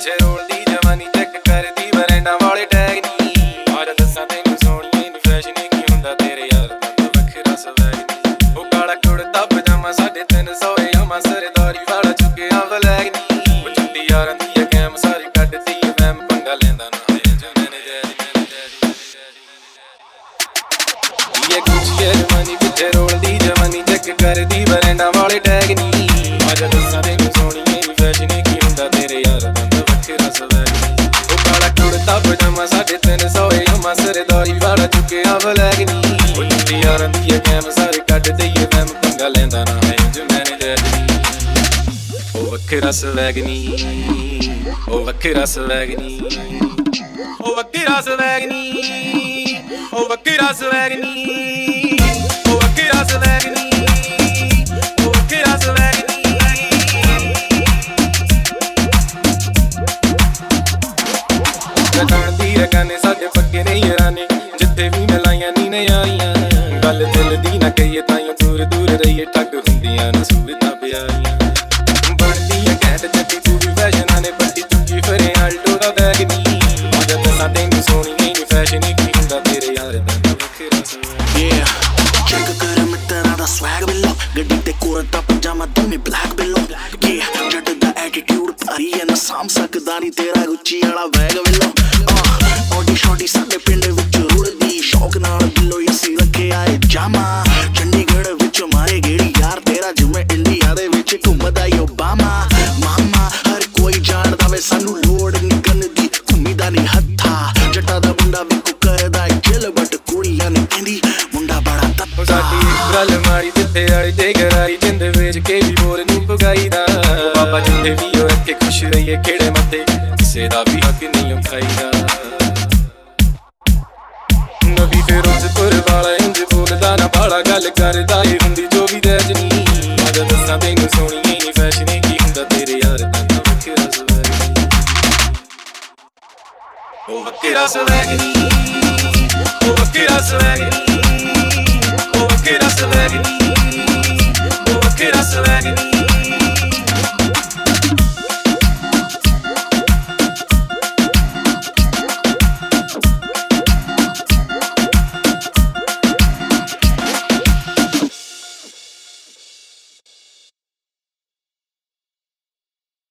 ਪਿੱਛੇ ਰੋਲਦੀ, ਜਵਾਨੀ ਚੈੱਕ ਕਰਦੀ ਬਰੈਂਡਾਂ ਵਾਲੇ ਟੈਗ ਨੀ। ਅੱਜ ਦੱਸਾਂ ਤੈਨੂੰ ਸੋਹਣੀ ਨੀ ਫੈਸ਼ਨ ਕੀ ਹੁੰਦਾ ਤੇਰੇ ਯਾਰ ਦਾ ਵੱਖਰਾ ਸਵੈਗ ਨੀ। ਉਹ ਕਾਲਾ ਕੁੜਤਾ, ਪਜਾਮਾ ਸਾਡੇ 300 ਏ ਆਮਾ ਸਰਦਾਰੀ ਵਾਲਾ ਚੁੱਕਿਆ ਵਲੈਗ ਨੀ। ਉਹ ਚੁੱਤੀ ਯਾਰਾਂ ਦੀ ਗੈਮ ਸਾਰੀ ਕੱਢਦੀ ਐ ਮੈਂ ਪੰਗਾ ਲੈਂਦਾ ਨਾ। ਇਹ ਕੁਛ ਜਰਮਨੀ ਵਿੱਚ ਰੋਲਦੀ, ਜਵਾਨੀ ਚੈੱਕ ਕਰਦੀ ਬਰੈਂਡਾਂ ਵਾਲੇ ਟੈਗ ਨੀ। ਅੱਜ ਦੱਸਾਂ ਤੈਨੂੰ ਸੋਹਣੀ ਨੀ ਫੈਸ਼ਨ ਕੀ ਹੁੰਦਾ ਤੇਰੇ ਯਾਰ ਦਾ ਕੈਮ ਸਾਰੇ ਕੱਢ ਦਈਏ ਮੈਂ ਪੰਗਾ ਲੈਂਦਾ ਨਾ ਹੈ ਜੋ ਮੈਨੇਜਰ ਨਹੀਂ ਉਹ ਵੱਖਰਾ ਸਵੈਗ ਨਹੀਂ ਉਹ ਵੱਖਰਾ ਸਵੈਗ ਨਹੀਂ ਉਹ ਵੱਖਰਾ ਸਵੈਗ ਨਹੀਂ ਉਹ ਵੱਖਰਾ ਸਵੈਗ ਨਹੀਂ ਰਟਣ ਦੀ ਰਕਾਨੇ ਸਾਡੇ ਪੱਕੇ ਨੇ ਯਾਰਾਨੇ ਜਿੱਥੇ ਵੀ ਮਿਲਾਈਆਂ ਨੀ ਨੇ ਆਈਆਂ। ਗੱਲ ਦਿਲ ਦੀ ਨਾ ਕਹੀਏ ਤਾਈਓ ਦੂਰ ਦੂਰ ਰਹੀਏ, ਠੱਗ ਹੁੰਦੀਆਂ ਨਾ ਸੁਵਿਧਾ ਪਿਆਰੀਆਂ। ਬਣਦੀਆਂ ਘੈਂਟ ਜੱਟੀ ਤੂੰ ਵੀ ਫੈਸ਼ਨਾਂ ਨੇ ਪੱਟੀ ਚੁੱਕੀ, ਫਰੇ ਆਲਟੋ ਦਾ ਬੈਗ ਨਹੀਂ ਅੱਜ ਤਾਂ ਸਾਡੇ ਨੂੰ ਸੋਹਣੀ ਨਹੀਂ ਫੈਸ਼ਨ ਐਟੀਟਿਊਡ ਭਾਰੀ ਐ ਨਾ ਸਾਂਭ ਸਕਦਾ ਨਹੀਂ ਤੇਰਾ ਗੁੱਚੀ ਵਾਲਾ ਬੈਗ ਬਿੱਲੋ ਓਡੀ ਸ਼ੋਡੀ ਸਾਡੇ ਪਿੰਡ ਵਿੱਚ ਰੁੜਦੀ, ਸ਼ੌਕ ਨਾਲ ਬਿੱਲੋ ਅਸੀਂ ਰੱਖਿਆ ਏ ਜਾਮਾ। ਚੰਡੀਗੜ੍ਹ ਵਿੱਚ ਮਾਰੇ ਗੇੜੀ ਯਾਰ, ਤੇਰਾ ਜਿਵੇਂ ਇੰਡੀਆ ਦੇ ਵਿੱਚ ਘੁੰਮਦਾ ਈ ਓਬਾਮਾ। ਮਾਮਾ, ਹਰ ਕੋਈ ਜਾਣਦਾ ਵੇ, ਸਾਨੂੰ ਲੋੜ ਨਹੀਂ ਗਨ ਦੀ ਘੁੰਮੀਦਾ ਨਹੀਂ ਹੱਥਾ। ਜੱਟਾ ਦਾ ਮੁੰਡਾ ਵੀ ਕੋ ਕਰਦਾ ਕਿਲ ਬਟ ਕੁੜੀਆਂ ਨੇ ਕਹਿੰਦੀ, ਮੁੰਡਾ ਬੜਾ ਉਹ ਤੱਤਾ। ਸਾਡੀ ਇੱਕ ਗੱਲ ਮਾਰੀ, ਜਿੱਥੇ ਵਾਲੀ ਤੇ ਗਰਾਰੀ ਜਿੰਦ ਵੇਚ ਕੇ ਵੀ ਬੋਰ ਨੂੰ ਪੁਗਾਈਦਾ? ਉਹ ਬਾਬਾ ਜਿੱਥੇ ਵੀ ਹੋ ਕੇ ਖੁਸ਼ ਰਹੀਏ ਖੇੜੇ ਮੱਥੇ ਕਿਸੇ ਦਾ ਵੀ ਹੱਕ ਨਹੀਂ ਉਠਾਈਦਾ। ਨਵੀ ਫਿਰੋਜ਼ਪੁਰ ਵਾਲਾ ਇੰਜ ਬੋਲਦਾ ਨਾ ਬਾਲਾ ਗੱਲ ਕਰਦਾ ਏ ਹੁੰਦੀ ਜੋ ਵੀ ਦੈਜਨੀ ਅੱਜ ਦੱਸਾਂ ਤੈਨੂੰ ਸੋਹਣੀ ਨਹੀਂ ਫੈਸ਼ਨ ਕੀ ਹੁੰਦਾ ਤੇਰੇ ਯਾਰ ਦਾ ਤਾਂ ਵੱਖਰਾ ਸਵੈਗ ਉਹ ਵੱਖਰਾ ਸਵੈਗ ਨਹੀਂ ਉਹ ਵੱਖਰਾ ਸਵੈਗ ਨਹੀਂ ਉਹ ਵੱਖਰਾ ਸਵੈਗ ਨਹੀਂ